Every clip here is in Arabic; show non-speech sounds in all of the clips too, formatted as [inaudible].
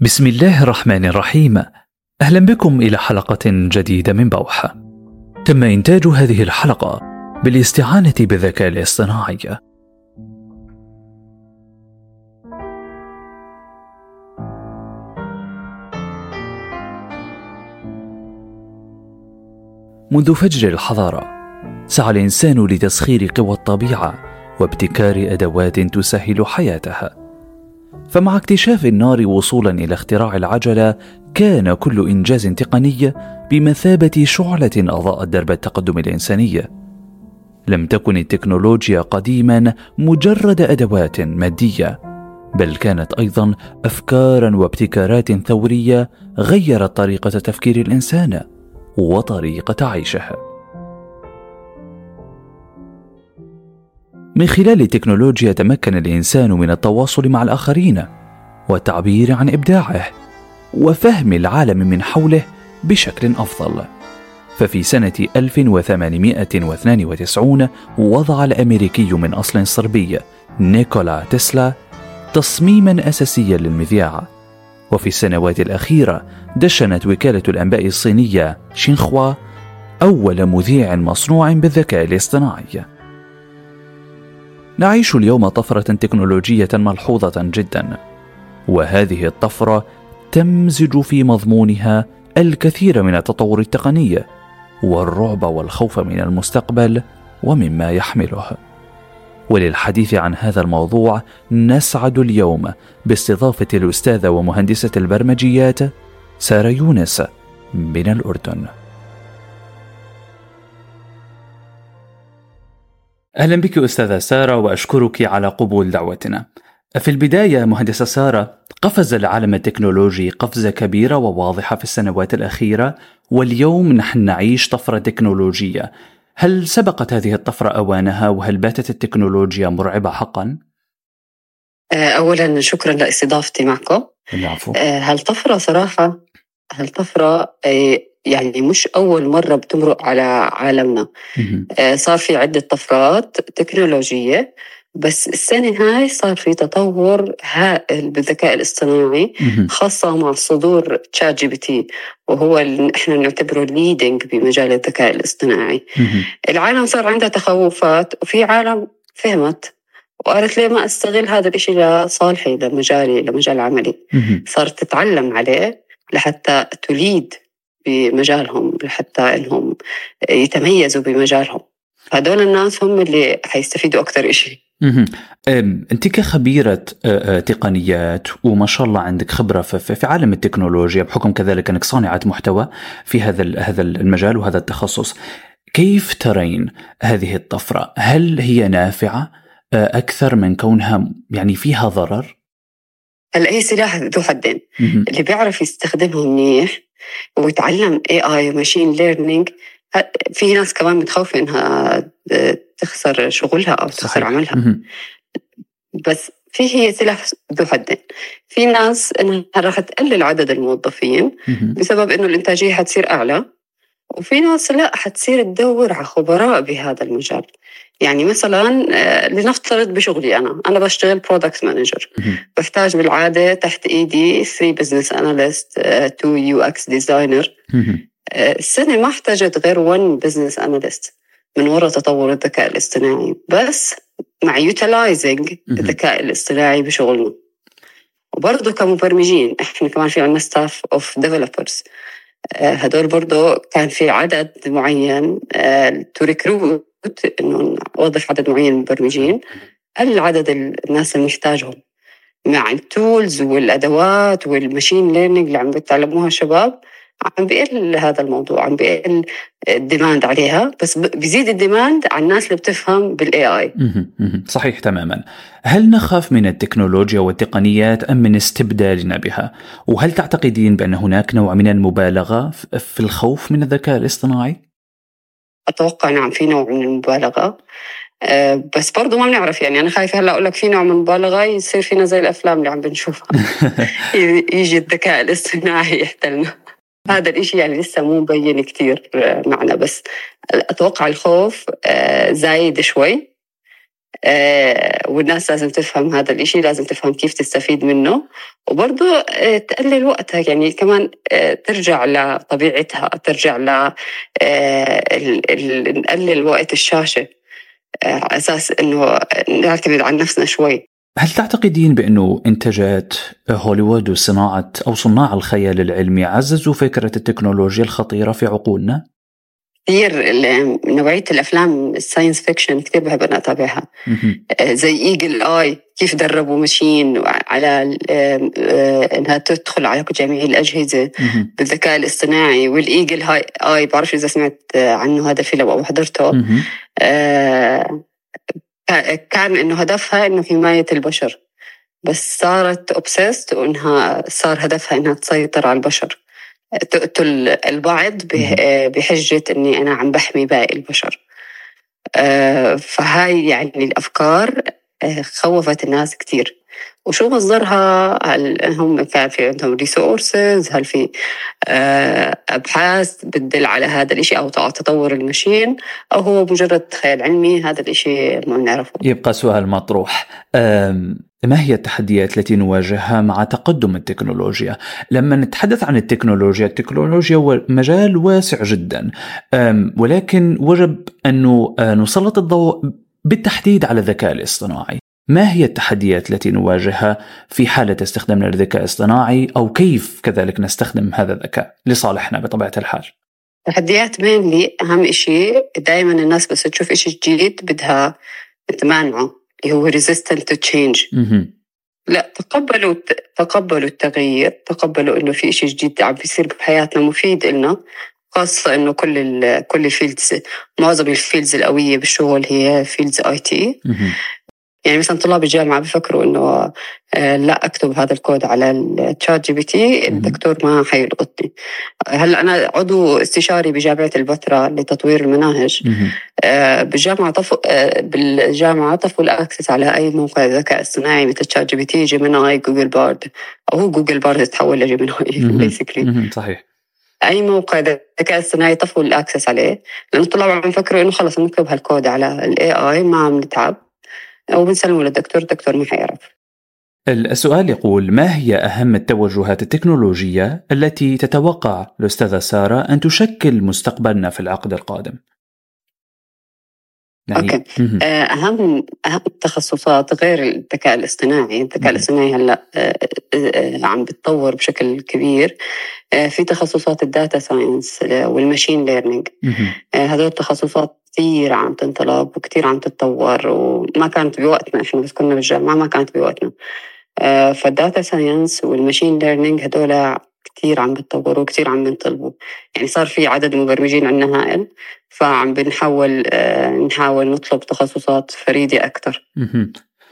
بسم الله الرحمن الرحيم. أهلا بكم إلى حلقة جديدة من بوحة. تم إنتاج هذه الحلقة بالاستعانة بالذكاء الاصطناعي. منذ فجر الحضارة سعى الإنسان لتسخير قوى الطبيعة وابتكار أدوات تسهل حياتها. فمع اكتشاف النار وصولا إلى اختراع العجلة كان كل إنجاز تقني بمثابة شعلة اضاءت درب التقدم الإنساني. لم تكن التكنولوجيا قديما مجرد أدوات مادية بل كانت أيضا افكارا وابتكارات ثورية غيرت طريقة تفكير الإنسان وطريقة عيشه. من خلال التكنولوجيا تمكن الإنسان من التواصل مع الآخرين والتعبير عن إبداعه وفهم العالم من حوله بشكل أفضل. ففي سنة 1892 وضع الأمريكي من أصل صربي نيكولا تسلا تصميما أساسيا للمذياع. وفي السنوات الأخيرة دشنت وكالة الأنباء الصينية شينخوا أول مذيع مصنوع بالذكاء الاصطناعي. نعيش اليوم طفرة تكنولوجية ملحوظة جدا وهذه الطفرة تمزج في مضمونها الكثير من التطور التقني والرعب والخوف من المستقبل ومما يحمله. وللحديث عن هذا الموضوع نسعد اليوم باستضافة الأستاذة ومهندسة البرمجيات سارة يونس من الأردن. أهلا بك أستاذة سارة وأشكرك على قبول دعوتنا. في البداية مهندسة سارة قفز العالم التكنولوجي قفزة كبيرة وواضحة في السنوات الأخيرة واليوم نحن نعيش طفرة تكنولوجية. هل سبقت هذه الطفرة أوانها وهل باتت التكنولوجيا مرعبة حقا؟ آه، أولا شكرا لإستضافتي معكم. العفو. آه، هالطفرة صراحة هالطفرة آه، يعني مش أول مرة بتمرق على عالمنا. آه، صار في عدة طفرات تكنولوجية بس السنة هاي صار في تطور هائل بالذكاء الاصطناعي خاصة مع صدور ChatGPT وهو اللي إحنا نعتبره leading بمجال الذكاء الاصطناعي. العالم صار عندها تخوفات وفي عالم فهمت وقالت ليه ما أستغل هذا الإشي لصالحي لمجالي لمجال عملي. صارت تتعلم عليه لحتى تليد بمجالهم لحتى إنهم يتميزوا بمجالهم. هدول الناس هم اللي حيستفيدوا أكثر شيء أنت كخبيرة تقنيات وما شاء الله عندك خبرة في عالم التكنولوجيا بحكم كذلك أنك صانعة محتوى في هذا هذا المجال وهذا التخصص كيف ترين هذه الطفرة؟ هل هي نافعة؟ أكثر من كونها يعني فيها ضرر؟ هلا هي سلاح ذو حدين. اللي بيعرف يستخدمه منيح ويتعلم AI و machine learning في ناس كمان متخوفه إنها تخسر شغلها أو تخسر عملها. بس في هي سلاح ذو حدين في ناس إنها راح تقلل عدد الموظفين بسبب إنه الإنتاجية حتصير أعلى. وفي ناس لا حتصير تدور على خبراء بهذا المجال. يعني مثلا آه، لنفترض بشغلي أنا. أنا بشتغل product manager بحتاج بالعادة تحت إيدي 3 business analyst 2 UX designer السنة ما احتاجت غير 1 business analyst من وراء تطور الذكاء الاصطناعي. بس مع utilizing الذكاء الاصطناعي بشغلنا. وبرضه كمبرمجين إحنا كمان في عندنا staff of developers هدول برضه كان في عدد معين to uh, recruit إنه نوظف عدد معين من المبرمجين قل عدد الناس اللي نحتاجهم مع ال tools والأدوات وال machine learning اللي عم بيتعلموها الشباب عم بيقل هذا الموضوع عم بيقل ال demand عليها بس بيزيد ال demand على الناس اللي بتفهم بال AI صحيح تماما. هل نخاف من التكنولوجيا والتقنيات أم من استبدالنا بها وهل تعتقدين بأن هناك نوع من المبالغة في الخوف من الذكاء الاصطناعي؟ أتوقع نعم في نوع من المبالغة. أه بس برضه ما بنعرف يعني أنا خايفة هلأ أقول لك في نوع من المبالغة يصير فينا زي الأفلام اللي عم بنشوفها. [laughs] [laughs] يجي الذكاء الاصطناعي يحتلنا. هذا الإشي يعني لسه مو مبين كتير معنا بس أتوقع الخوف آه، زايد شوي. آه، والناس لازم تفهم هذا الإشي لازم تفهم كيف تستفيد منه. وبرضه آه، تقلل وقتها يعني كمان آه، ترجع لطبيعتها ترجع ل نقلل وقت الشاشة. على أساس إنه نعتمد على نفسنا شوي. هل تعتقدين بأنه إنتاجات هوليوود وصناعة أو صناع الخيال العلمي عززوا فكرة التكنولوجيا الخطيرة في عقولنا؟ كثير نوعية الأفلام ال science fiction كثير بحب أنا أتابعها. آه، زي Eagle Eye كيف دربوا machine على آه، إنها تدخل على جميع الأجهزة بالذكاء الاصطناعي. وال Eagle هاي Eye بعرف إذا سمعت عنه هذا الفيلم أو حضرته. كان إنه هدفها إنه حماية البشر بس صارت obsessed وإنها صار هدفها إنها تسيطر على البشر. تقتل البعض بحجة إني أنا عم بحمي باقي البشر. آه، فهاي يعني الأفكار آه، خوفت الناس كتير. وشو مصدرها؟ هل هم كان في عندهم ريسورسز هل في آه، أبحاث بتدل على هذا الإشي أو تطور المشين؟ أو هو مجرد خيال علمي هذا الإشي ما بنعرفه. يبقى سؤال مطروح. ما هي التحديات التي نواجهها مع تقدم التكنولوجيا؟ لما نتحدث عن التكنولوجيا، التكنولوجيا مجال واسع جدا. ولكن وجب أن آه، نسلط الضوء بالتحديد على الذكاء الاصطناعي. ما هي التحديات التي نواجهها في حالة استخدامنا للذكاء الاصطناعي أو كيف كذلك نستخدم هذا الذكاء لصالحنا بطبيعة الحال؟ تحديات مين أهم شيء دائما الناس بس تشوف شيء جديد بدها تمانعه اللي هو resistant to change. لا تقبلوا تقبلوا التغيير تقبلوا إنه في شيء جديد عم بيصير بحياتنا مفيد لنا خاصة إنه كل ال كل ال fields معظم ال fields القوية بالشغل هي fields IT يعني مثلا طلاب الجامعة بفكروا إنه آه، لا أكتب هذا الكود على ال ChatGPT الدكتور ما حيلقطني. هلأ أنا عضو استشاري بجامعة البتراء لتطوير المناهج. آه، بالجامعة طفوا آه، بالجامعة طفوا ال access على أي موقع ذكاء اصطناعي مثل ChatGPT Gemini Google Bard أو هو Google Bard تحول ل Gemini [laughs] Basically صحيح. أي موقع ذكاء اصطناعي طفوا ال access عليه. لأنه الطلاب عم يفكروا إنه خلص نكتب هالكود على ال AI ما عم نتعب. وبنسلمه للدكتور الدكتور ما حيعرف السؤال يقول ما هي أهم التوجهات التكنولوجية التي تتوقع الأستاذة سارة أن تشكل مستقبلنا في العقد القادم؟ يعني أهم أهم التخصصات غير الذكاء الاصطناعي، الذكاء الاصطناعي هلا آه، آه، عم بيتطور بشكل كبير. في تخصصات ال data science وال machine learning. هذول التخصصات كثير عم تنطلب وكثير عم تتطور وما كانت بوقتنا. إحنا بس كنا بالجامعة ما كانت بوقتنا. فال data science وال machine learning هدول كثير عم بتطوروا وكثير عم بنطلبوا يعني صار في عدد مبرمجين عندنا هائل فعم بنحاول آه، نحاول نطلب تخصصات فريدة أكثر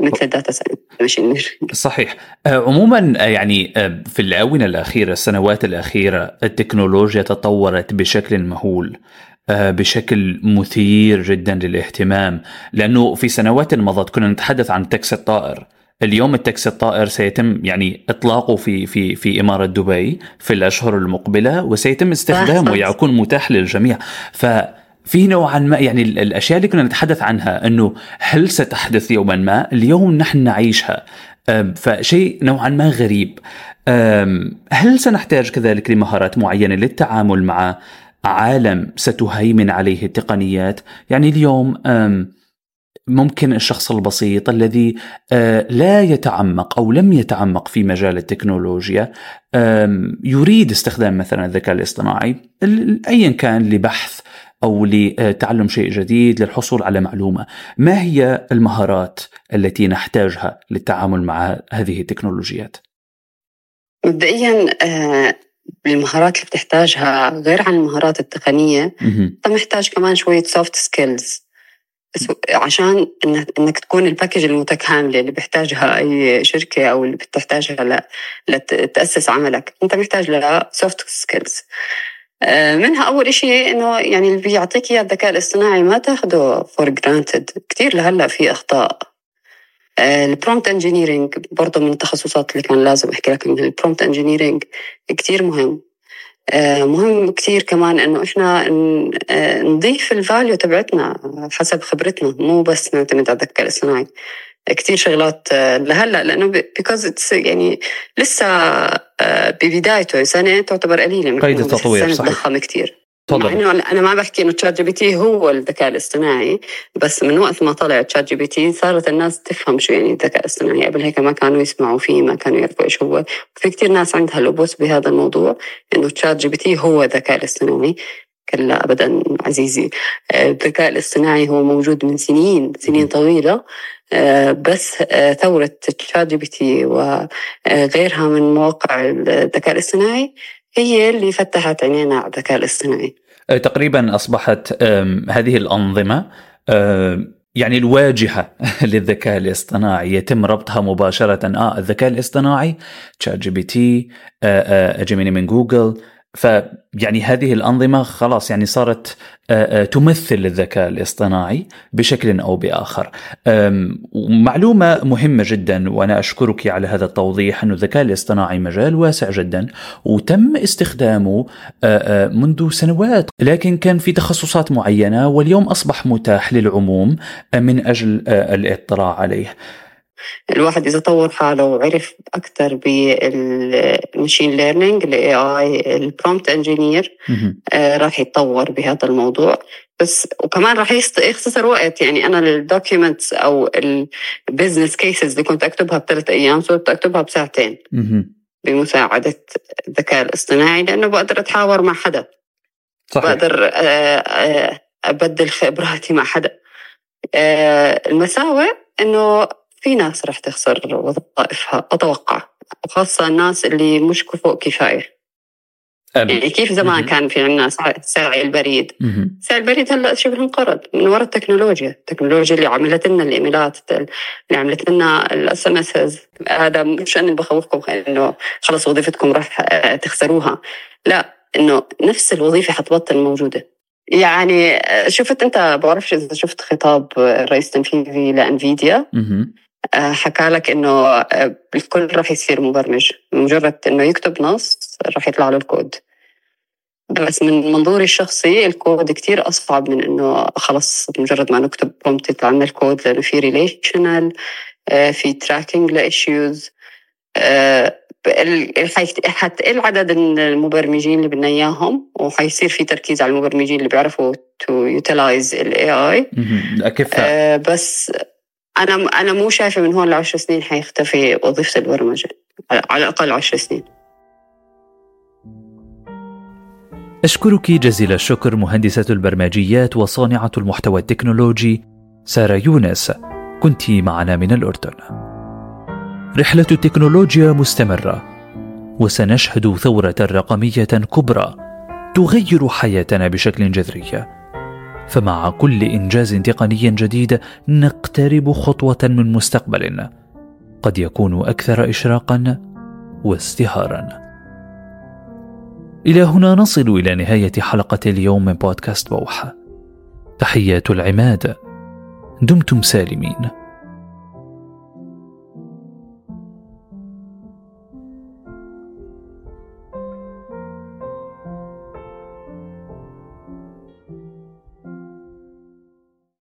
مثل ال data science صحيح. آه، عموما يعني في الآونة الأخيرة السنوات الأخيرة التكنولوجيا تطورت بشكل مهول آه، بشكل مثير جدا للاهتمام لأنه في سنوات مضت كنا نتحدث عن تاكسي الطائر. اليوم التاكسي الطائر سيتم يعني إطلاقه في في في إمارة دبي في الأشهر المقبلة وسيتم استخدامه يعني يكون متاح للجميع. ف في نوعا ما يعني الأشياء اللي كنا نتحدث عنها إنه هل ستحدث يوما ما؟ اليوم نحن نعيشها. فشيء نوعا ما غريب. هل سنحتاج كذلك لمهارات معينة للتعامل مع عالم ستهيمن عليه التقنيات؟ يعني اليوم ممكن الشخص البسيط الذي آه، لا يتعمق أو لم يتعمق في مجال التكنولوجيا يريد استخدام مثلا الذكاء الاصطناعي ايا كان لبحث أو لتعلم شيء جديد للحصول على معلومة. ما هي المهارات التي نحتاجها للتعامل مع هذه التكنولوجيات؟ مبدئيا آه، المهارات اللي بتحتاجها غير عن المهارات التقنية أنت محتاج كمان شوية soft skills عشان انك تكون ال package المتكاملة اللي بيحتاجها أي شركة أو اللي بتحتاجها لتأسس عملك. أنت محتاج لها soft skills منها أول شيء إنه يعني اللي بيعطيك إياه الذكاء الاصطناعي ما تاخده for granted كثير لهلأ في أخطاء. ال prompt engineering برضه من التخصصات اللي كان لازم أحكي لك منها ال prompt engineering كثير مهم. مهم كتير كمان إنه إحنا آه، نضيف ال value تبعتنا حسب خبرتنا مو بس نعتمد على الذكاء الاصطناعي. كتير شغلات آه، لهلأ لأنه because يعني لسه ببدايته سنة تعتبر قليلة قيد التطوير صحيح. ضخم كتير. إنه أنا ما بحكي إنه ChatGPT هو الذكاء الاصطناعي بس من وقت ما طلع ChatGPT صارت الناس تفهم شو يعني الذكاء الاصطناعي. قبل هيك ما كانوا يسمعوا فيه ما كانوا يعرفوا إيش هو. في كثير ناس عندها لبس بهذا الموضوع إنه ChatGPT هو الذكاء الاصطناعي. كلا ابدا عزيزي. الذكاء الاصطناعي هو موجود من سنين سنين طويلة. بس ثورة ChatGPT وغيرها من مواقع الذكاء الاصطناعي هي اللي فتحت عينينا على الذكاء الاصطناعي. أه، تقريبا أصبحت هذه الأنظمة يعني الواجهة [laughs] للذكاء الاصطناعي. يتم ربطها مباشرة آه الذكاء الاصطناعي ChatGPT Gemini من جوجل فيعني هذه الأنظمة خلاص يعني صارت تمثل الذكاء الاصطناعي بشكل أو بآخر. معلومة مهمة جدا وأنا أشكرك على هذا التوضيح أن الذكاء الاصطناعي مجال واسع جدا وتم استخدامه منذ سنوات لكن كان في تخصصات معينة واليوم أصبح متاح للعموم من أجل الإطلاع عليه. الواحد إذا طور حاله وعرف أكثر بال machine learning ال AI ال prompt engineer راح يتطور بهذا الموضوع. بس وكمان راح يختصر وقت. يعني أنا ال documents أو ال business cases اللي كنت أكتبها بثلاث أيام صرت أكتبها بساعتين بمساعدة الذكاء الاصطناعي لأنه بقدر أتحاور مع حدا. صحيح. بقدر آه، آه، أبدل خبراتي مع حدا. آه، المساوئ إنه في ناس رح تخسر وظائفها أتوقع وخاصة الناس اللي مش كفؤ كفاية. يعني كيف زمان كان في عندنا ساعي البريد؟ ساعي البريد هلأ شبه انقرض من وراء التكنولوجيا. التكنولوجيا اللي عملت لنا الايميلات اللي عملت لنا ال SMS هذا مش أنا بخوفكم إنه خلص وظيفتكم راح تخسروها. لا إنه نفس الوظيفة حتبطل موجودة. يعني شفت أنت بعرفش إذا شفت خطاب الرئيس التنفيذي ل Nvidia آه، حكى لك إنه آه، الكل راح يصير مبرمج. مجرد إنه يكتب نص راح يطلع له الكود. بس من منظوري الشخصي الكود كتير أصعب من إنه خلص مجرد ما نكتب prompt يطلع لنا الكود لأنه في relational آه، في tracking ل issues حتقل عدد المبرمجين اللي بدنا إياهم وحيصير في تركيز على المبرمجين اللي بيعرفوا to utilize ال AI اكفاء بس أنا أنا مو شايفة من هون لعشر سنين حيختفي وظيفة البرمجة. على الأقل عشر سنين. أشكرك جزيل الشكر مهندسة البرمجيات وصانعة المحتوى التكنولوجي سارة يونس. كنت معنا من الأردن. رحلة التكنولوجيا مستمرة وسنشهد ثورة رقمية كبرى تغير حياتنا بشكل جذري. فمع كل إنجاز تقني جديد نقترب خطوة من مستقبل. قد يكون أكثر اشراقا وازدهارا. إلى هنا نصل إلى نهاية حلقة اليوم من بودكاست بوحه تحيات العماد. دمتم سالمين.